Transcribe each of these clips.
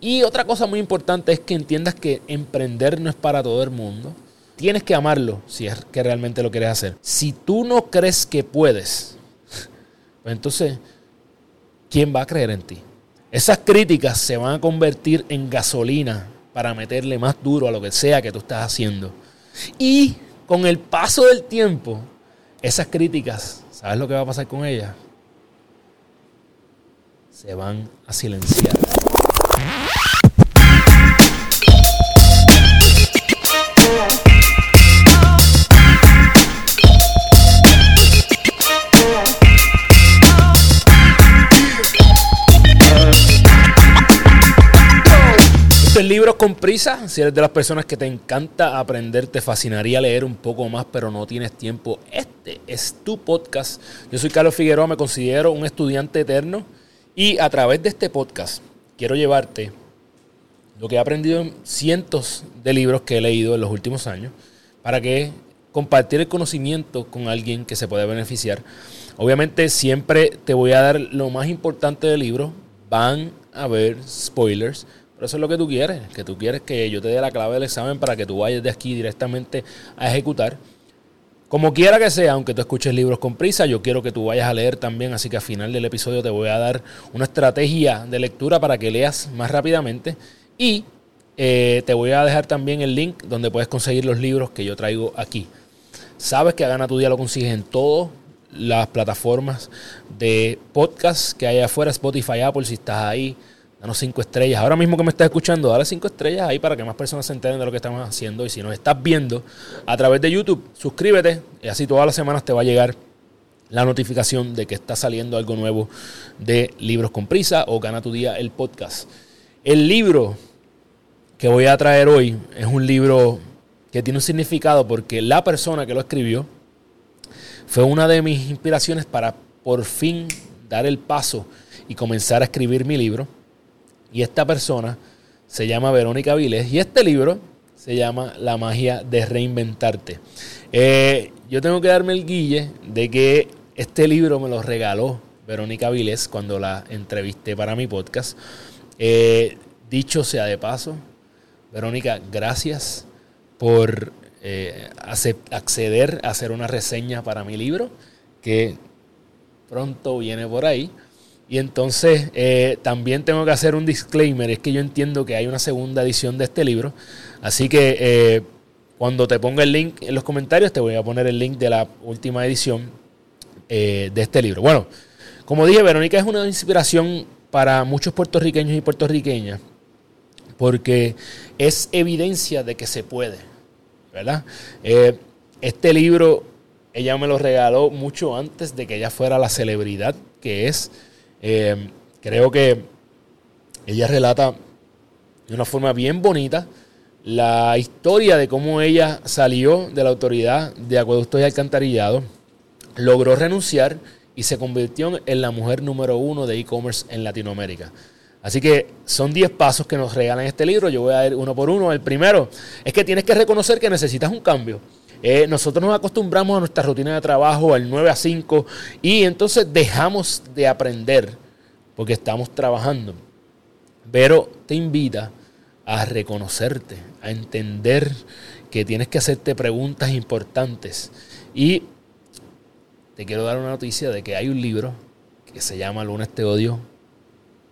Y otra cosa muy importante es que entiendas que emprender no es para todo el mundo. Tienes que amarlo si es que realmente lo quieres hacer. Si tú no crees que puedes, pues entonces, ¿quién va a creer en ti? Esas críticas se van a convertir en gasolina para meterle más duro a lo que sea que tú estás haciendo. Y con el paso del tiempo, esas críticas, ¿sabes lo que va a pasar con ellas? Se van a silenciar. Con prisa. Si eres de las personas que te encanta aprender, te fascinaría leer un poco más, pero no tienes tiempo. Este es tu podcast. Yo soy Carlos Figueroa, me considero un estudiante eterno y a través de este podcast quiero llevarte lo que he aprendido en cientos de libros que he leído en los últimos años para que compartir el conocimiento con alguien que se pueda beneficiar. Obviamente siempre te voy a dar lo más importante del libro. Van a haber spoilers pero eso es lo que tú quieres, que tú quieres que yo te dé la clave del examen para que tú vayas de aquí directamente a ejecutar. Como quiera que sea, aunque tú escuches libros con prisa, yo quiero que tú vayas a leer también, así que al final del episodio te voy a dar una estrategia de lectura para que leas más rápidamente y eh, te voy a dejar también el link donde puedes conseguir los libros que yo traigo aquí. Sabes que a Gana tu Día lo consigues en todas las plataformas de podcast que hay afuera, Spotify, Apple, si estás ahí, danos cinco estrellas. Ahora mismo que me estás escuchando, dale cinco estrellas ahí para que más personas se enteren de lo que estamos haciendo. Y si nos estás viendo a través de YouTube, suscríbete y así todas las semanas te va a llegar la notificación de que está saliendo algo nuevo de Libros con Prisa o Gana tu Día el podcast. El libro que voy a traer hoy es un libro que tiene un significado porque la persona que lo escribió fue una de mis inspiraciones para por fin dar el paso y comenzar a escribir mi libro. Y esta persona se llama Verónica Viles y este libro se llama La magia de reinventarte. Eh, yo tengo que darme el guille de que este libro me lo regaló Verónica Viles cuando la entrevisté para mi podcast. Eh, dicho sea de paso, Verónica, gracias por eh, acceder a hacer una reseña para mi libro, que pronto viene por ahí. Y entonces eh, también tengo que hacer un disclaimer, es que yo entiendo que hay una segunda edición de este libro, así que eh, cuando te ponga el link en los comentarios te voy a poner el link de la última edición eh, de este libro. Bueno, como dije, Verónica es una inspiración para muchos puertorriqueños y puertorriqueñas, porque es evidencia de que se puede, ¿verdad? este libro ella me lo regaló mucho antes de que ella fuera la celebridad que es. Eh, creo que ella relata de una forma bien bonita la historia de cómo ella salió de la autoridad de acueductos y alcantarillados, logró renunciar y se convirtió en la mujer número uno de e-commerce en Latinoamérica. Así que son 10 pasos que nos regalan este libro. Yo voy a ir uno por uno. El primero es que tienes que reconocer que necesitas un cambio. Eh, nosotros nos acostumbramos a nuestra rutina de trabajo, al 9 a 5, y entonces dejamos de aprender porque estamos trabajando. Pero te invita a reconocerte, a entender que tienes que hacerte preguntas importantes. Y te quiero dar una noticia de que hay un libro que se llama Lunes te odio,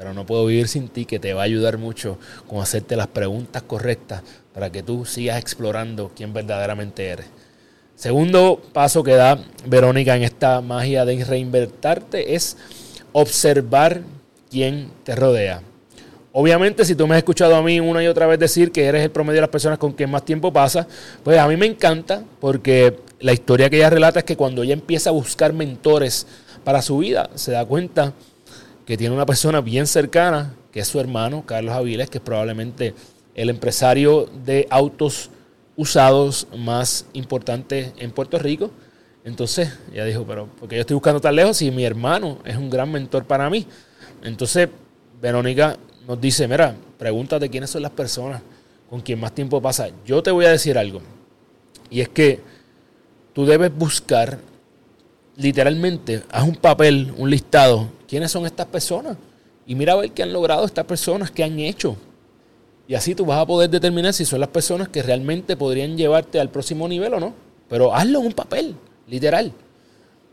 pero no puedo vivir sin ti, que te va a ayudar mucho con hacerte las preguntas correctas para que tú sigas explorando quién verdaderamente eres. Segundo paso que da Verónica en esta magia de reinvertarte es observar quién te rodea. Obviamente, si tú me has escuchado a mí una y otra vez decir que eres el promedio de las personas con quien más tiempo pasa, pues a mí me encanta porque la historia que ella relata es que cuando ella empieza a buscar mentores para su vida, se da cuenta que tiene una persona bien cercana, que es su hermano, Carlos Aviles, que es probablemente el empresario de autos usados más importante en Puerto Rico. Entonces, ella dijo, pero porque yo estoy buscando tan lejos si mi hermano es un gran mentor para mí? Entonces, Verónica nos dice, mira, pregúntate quiénes son las personas con quien más tiempo pasa. Yo te voy a decir algo. Y es que tú debes buscar, literalmente, haz un papel, un listado, quiénes son estas personas. Y mira a ver qué han logrado estas personas, qué han hecho. Y así tú vas a poder determinar si son las personas que realmente podrían llevarte al próximo nivel o no. Pero hazlo en un papel, literal.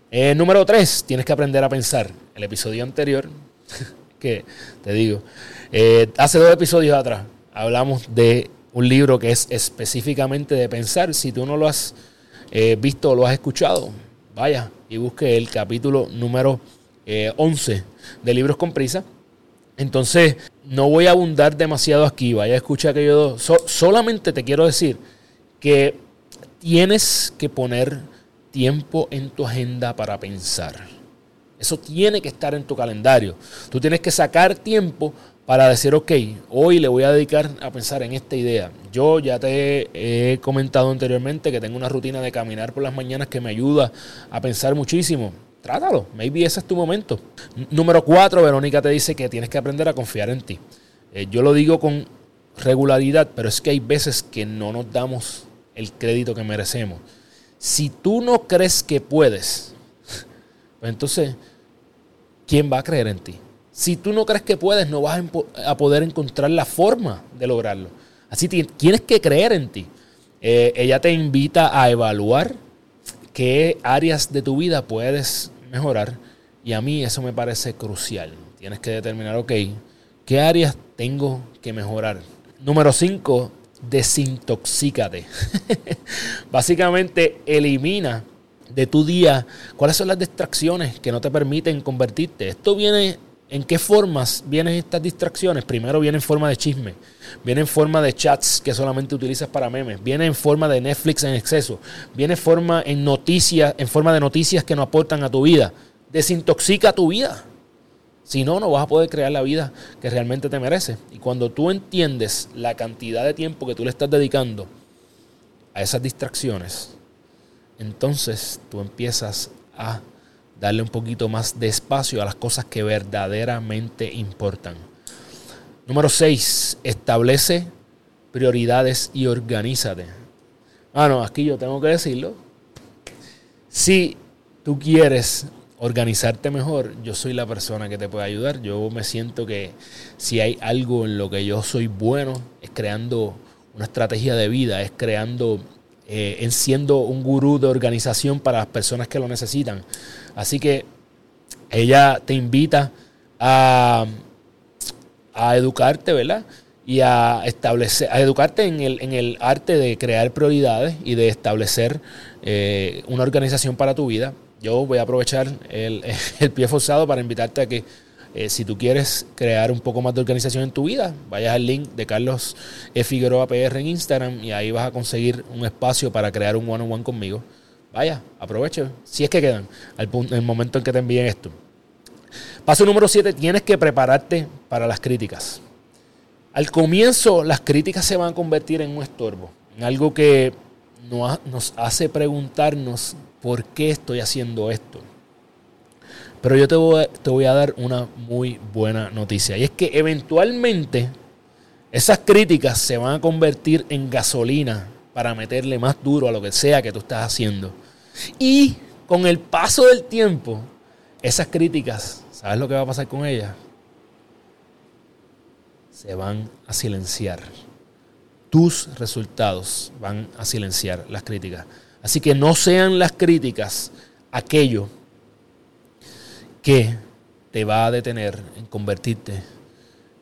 Eh, número tres, tienes que aprender a pensar. El episodio anterior, que te digo, eh, hace dos episodios atrás hablamos de un libro que es específicamente de pensar. Si tú no lo has eh, visto o lo has escuchado, vaya y busque el capítulo número 11 de Libros con Prisa. Entonces, no voy a abundar demasiado aquí, vaya a escuchar aquello. solamente te quiero decir que tienes que poner tiempo en tu agenda para pensar. Eso tiene que estar en tu calendario. Tú tienes que sacar tiempo para decir, ok, hoy le voy a dedicar a pensar en esta idea. Yo ya te he comentado anteriormente que tengo una rutina de caminar por las mañanas que me ayuda a pensar muchísimo. Trátalo, maybe ese es tu momento. número cuatro, Verónica te dice que tienes que aprender a confiar en ti. Eh, yo lo digo con regularidad, pero es que hay veces que no nos damos el crédito que merecemos. Si tú no crees que puedes, pues entonces, ¿quién va a creer en ti? Si tú no crees que puedes, no vas a poder encontrar la forma de lograrlo. Así tienes que creer en ti. Eh, ella te invita a evaluar qué áreas de tu vida puedes mejorar. Y a mí eso me parece crucial. Tienes que determinar, ok, ¿qué áreas tengo que mejorar? Número 5, desintoxícate. Básicamente elimina de tu día cuáles son las distracciones que no te permiten convertirte. Esto viene ¿En qué formas vienen estas distracciones? Primero viene en forma de chisme, viene en forma de chats que solamente utilizas para memes, viene en forma de Netflix en exceso, viene en forma en noticias, en forma de noticias que no aportan a tu vida. Desintoxica tu vida. Si no, no vas a poder crear la vida que realmente te mereces. Y cuando tú entiendes la cantidad de tiempo que tú le estás dedicando a esas distracciones, entonces tú empiezas a darle un poquito más de espacio a las cosas que verdaderamente importan. Número 6. Establece prioridades y organízate. Ah, no, aquí yo tengo que decirlo. Si tú quieres organizarte mejor, yo soy la persona que te puede ayudar. Yo me siento que si hay algo en lo que yo soy bueno, es creando una estrategia de vida, es creando, eh, en siendo un gurú de organización para las personas que lo necesitan. Así que ella te invita a, a educarte, ¿verdad? Y a establecer, a educarte en el, en el arte de crear prioridades y de establecer eh, una organización para tu vida yo voy a aprovechar el, pie forzado para invitarte a que eh, si tú quieres crear un poco más de organización en tu vida, vayas al link de Carlos e. Figueroa PR en Instagram y ahí vas a conseguir un espacio para crear un one-on-one conmigo. Vaya, aproveche, si es que quedan, al en el momento en que te envíen esto. Paso número 7, tienes que prepararte para las críticas. Al comienzo, las críticas se van a convertir en un estorbo, en algo que nos hace preguntarnos por qué estoy haciendo esto. Pero yo te voy, a dar una muy buena noticia. Y es que eventualmente esas críticas se van a convertir en gasolina para meterle más duro a lo que sea que tú estás haciendo. Y con el paso del tiempo, esas críticas, ¿sabes lo que va a pasar con ellas? Se van a silenciar. Tus resultados van a silenciar las críticas. Así que no sean las críticas aquello que te va a detener en convertirte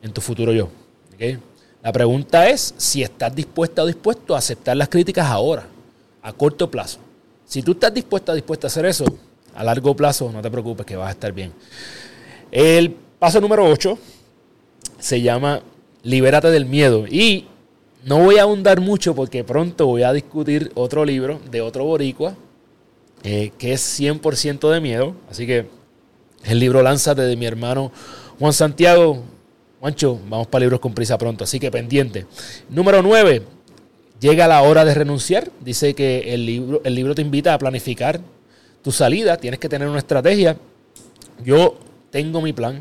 en tu futuro yo. La pregunta es si estás dispuesta o dispuesto a aceptar las críticas ahora, a corto plazo. Si tú estás dispuesta o dispuesta a hacer eso, a largo plazo, no te preocupes que vas a estar bien. El paso número 8 se llama Libérate del miedo. Y no voy a ahondar mucho porque pronto voy a discutir otro libro de otro boricua eh, que es 100% de miedo. Así que el libro Lánzate de mi hermano Juan Santiago. Juancho, vamos para libros con prisa pronto, así que pendiente. Número 9. Llega la hora de renunciar. Dice que el libro, el libro te invita a planificar tu salida. Tienes que tener una estrategia. Yo tengo mi plan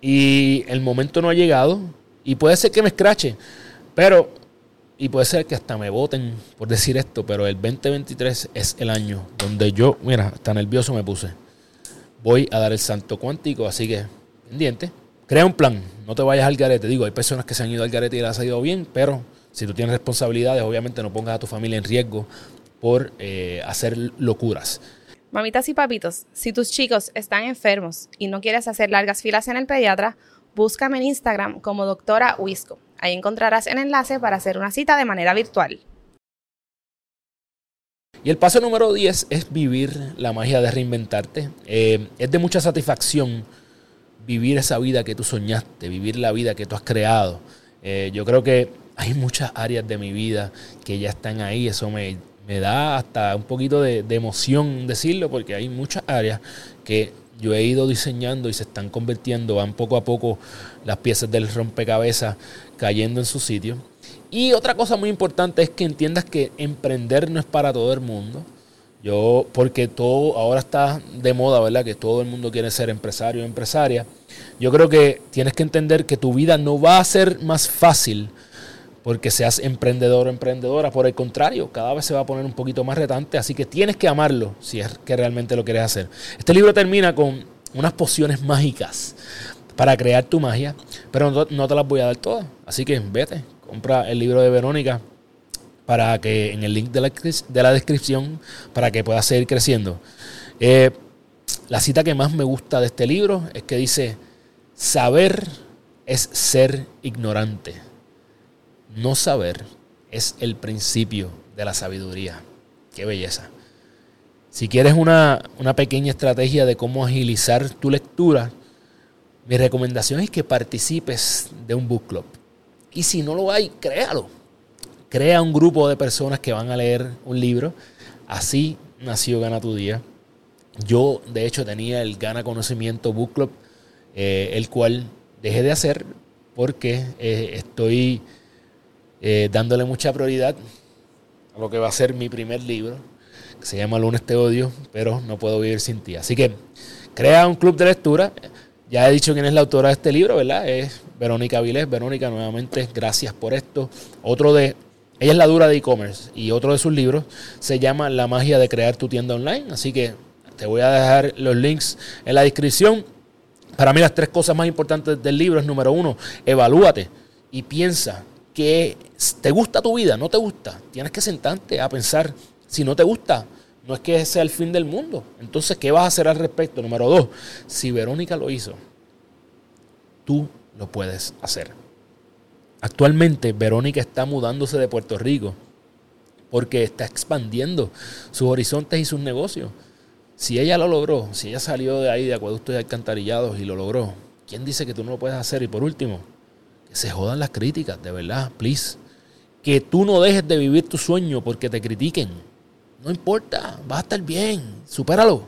y el momento no ha llegado. Y puede ser que me escrache. Pero y puede ser que hasta me voten por decir esto, pero el 2023 es el año donde yo, mira, hasta nervioso me puse. Voy a dar el santo cuántico, así que pendiente. crea un plan, no te vayas al garete. Digo, hay personas que se han ido al garete y les ha ido bien, pero si tú tienes responsabilidades, obviamente no pongas a tu familia en riesgo por eh, hacer locuras. Mamitas y papitos, si tus chicos están enfermos y no quieres hacer largas filas en el pediatra, búscame en Instagram como doctora Wisco. Ahí encontrarás el enlace para hacer una cita de manera virtual. Y el paso número 10 es vivir la magia de reinventarte. Eh, es de mucha satisfacción vivir esa vida que tú soñaste, vivir la vida que tú has creado. Eh, yo creo que hay muchas áreas de mi vida que ya están ahí. Eso me, da hasta un poquito de, de, emoción decirlo, porque hay muchas áreas que yo he ido diseñando y se están convirtiendo, van poco a poco las piezas del rompecabezas cayendo en su sitio. Y otra cosa muy importante es que entiendas que emprender no es para todo el mundo. Yo, porque todo ahora está de moda, ¿verdad? Que todo el mundo quiere ser empresario o empresaria. Yo creo que tienes que entender que tu vida no va a ser más fácil porque seas emprendedor o emprendedora. Por el contrario, cada vez se va a poner un poquito más retante. Así que tienes que amarlo si es que realmente lo quieres hacer. Este libro termina con unas pociones mágicas para crear tu magia, pero no, te las voy a dar todas. Así que vete, compra el libro de Verónica para que en el link de la, descripción para que puedas seguir creciendo. Eh, la cita que más me gusta de este libro es que dice, saber es ser ignorante. No saber es el principio de la sabiduría. Qué belleza. Si quieres una, una pequeña estrategia de cómo agilizar tu lectura, mi recomendación es que participes de un book club. Y si no lo hay, créalo. Crea un grupo de personas que van a leer un libro. Así nació Gana tu Día. Yo, de hecho, tenía el Gana Conocimiento Book Club, eh, el cual dejé de hacer porque eh, estoy eh, dándole mucha prioridad a lo que va a ser mi primer libro, que se llama Lunes te odio, pero no puedo vivir sin ti. Así que crea un club de lectura. Ya he dicho quién es la autora de este libro, ¿verdad? Es Verónica Vilés. Verónica, nuevamente, gracias por esto. Otro de, ella es la dura de e-commerce y otro de sus libros se llama La magia de crear tu tienda online. Así que te voy a dejar los links en la descripción. Para mí las tres cosas más importantes del libro es número uno, evalúate y piensa que te gusta tu vida, no te gusta. Tienes que sentarte a pensar si no te gusta, no es que sea el fin del mundo. Entonces, ¿qué vas a hacer al respecto? Número dos, si Verónica lo hizo, tú lo puedes hacer. Actualmente, Verónica está mudándose de Puerto Rico porque está expandiendo sus horizontes y sus negocios. Si ella lo logró, si ella salió de ahí de acueductos y alcantarillados y lo logró, ¿quién dice que tú no lo puedes hacer? Y por último, que se jodan las críticas, de verdad, please. Que tú no dejes de vivir tu sueño porque te critiquen no importa, vas a estar bien, supéralo.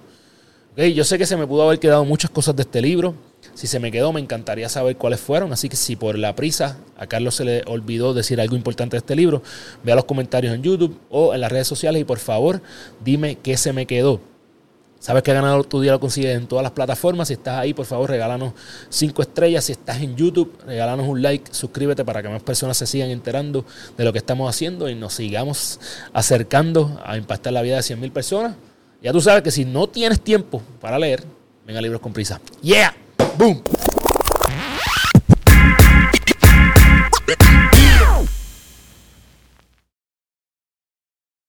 Okay, yo sé que se me pudo haber quedado muchas cosas de este libro. Si se me quedó, me encantaría saber cuáles fueron. Así que si por la prisa a Carlos se le olvidó decir algo importante de este libro, vea los comentarios en YouTube o en las redes sociales y por favor dime qué se me quedó. Sabes que ganado tu día lo consigues en todas las plataformas. Si estás ahí, por favor, regálanos cinco estrellas. Si estás en YouTube, regálanos un like, suscríbete para que más personas se sigan enterando de lo que estamos haciendo y nos sigamos acercando a impactar la vida de 100 mil personas. Ya tú sabes que si no tienes tiempo para leer, venga libros con prisa. ¡Yeah! Boom!